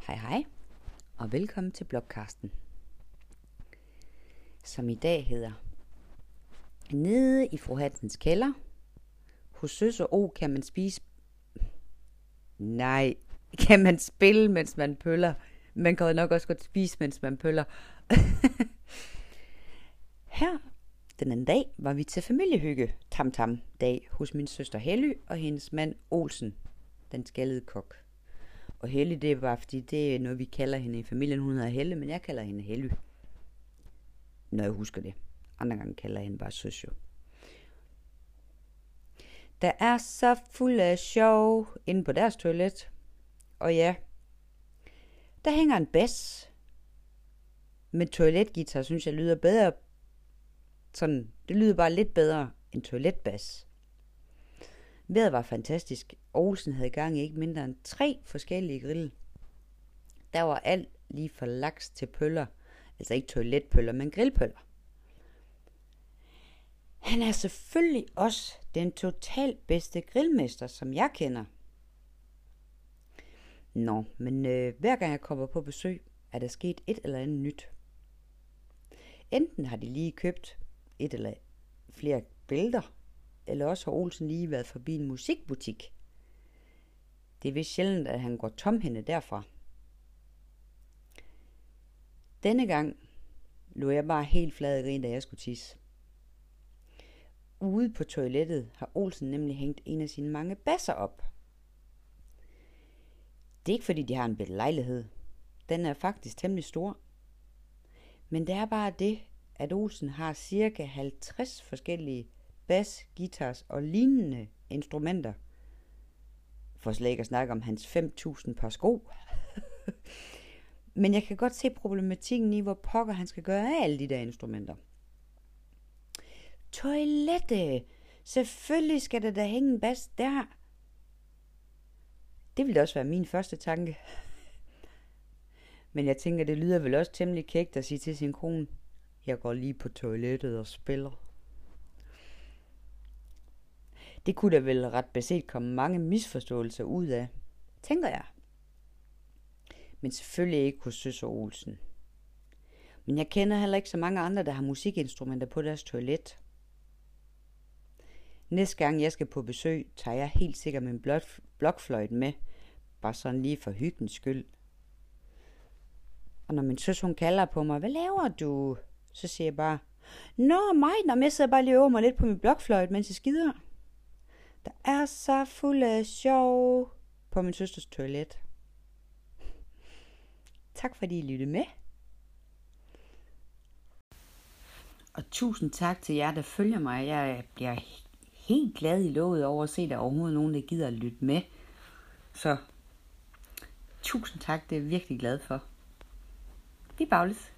Hej hej, og velkommen til Blogkasten, som i dag hedder Nede i fru Hansens kælder, hos Søs og O kan man spise... Nej, kan man spille, mens man pøller. Man kan nok også godt spise, mens man pøller. Her den anden dag var vi til familiehygge tam tam dag hos min søster Helly og hendes mand Olsen, den skaldede kok. Og Helle, det er bare fordi, det er noget, vi kalder hende i familien. Hun hedder Helle, men jeg kalder hende Helle. Når jeg husker det. Andre gange kalder jeg hende bare Søsjo. Der er så fuld af sjov inde på deres toilet. Og ja, der hænger en bas. Men toiletgitar synes jeg lyder bedre. Sådan, det lyder bare lidt bedre end toiletbas. Vejret var fantastisk. Olsen havde gang i ikke mindre end tre forskellige grill. Der var alt lige fra laks til pøller. Altså ikke toiletpøller, men grillpøller. Han er selvfølgelig også den totalt bedste grillmester, som jeg kender. Nå, men øh, hver gang jeg kommer på besøg, er der sket et eller andet nyt. Enten har de lige købt et eller flere bælter, eller også har Olsen lige været forbi en musikbutik. Det er vist sjældent, at han går tomhænde derfra. Denne gang lå jeg bare helt flad i grin, da jeg skulle tisse. Ude på toilettet har Olsen nemlig hængt en af sine mange basser op. Det er ikke fordi, de har en bitte lejlighed. Den er faktisk temmelig stor. Men det er bare det, at Olsen har cirka 50 forskellige bas, guitars og lignende instrumenter. For slet ikke at snakke om hans 5.000 par sko. Men jeg kan godt se problematikken i, hvor pokker han skal gøre af alle de der instrumenter. Toilette! Selvfølgelig skal der da hænge en bas der. Det ville også være min første tanke. Men jeg tænker, det lyder vel også temmelig kægt at sige til sin kone, jeg går lige på toilettet og spiller. Det kunne der vel ret beset komme mange misforståelser ud af, tænker jeg. Men selvfølgelig ikke hos Søs og Olsen. Men jeg kender heller ikke så mange andre, der har musikinstrumenter på deres toilet. Næste gang jeg skal på besøg, tager jeg helt sikkert min blokfløjt med, bare sådan lige for hyggens skyld. Og når min søs hun kalder på mig, hvad laver du? Så siger jeg bare, Nå mig, når jeg sidder bare lige over mig lidt på min blokfløjt, mens jeg skider. Der er så fuld af sjov på min søsters toilet. Tak fordi I lyttede med. Og tusind tak til jer, der følger mig. Jeg bliver helt glad i låget over at se, at der overhovedet nogen, der gider at lytte med. Så tusind tak, det er jeg virkelig glad for. Vi bagles.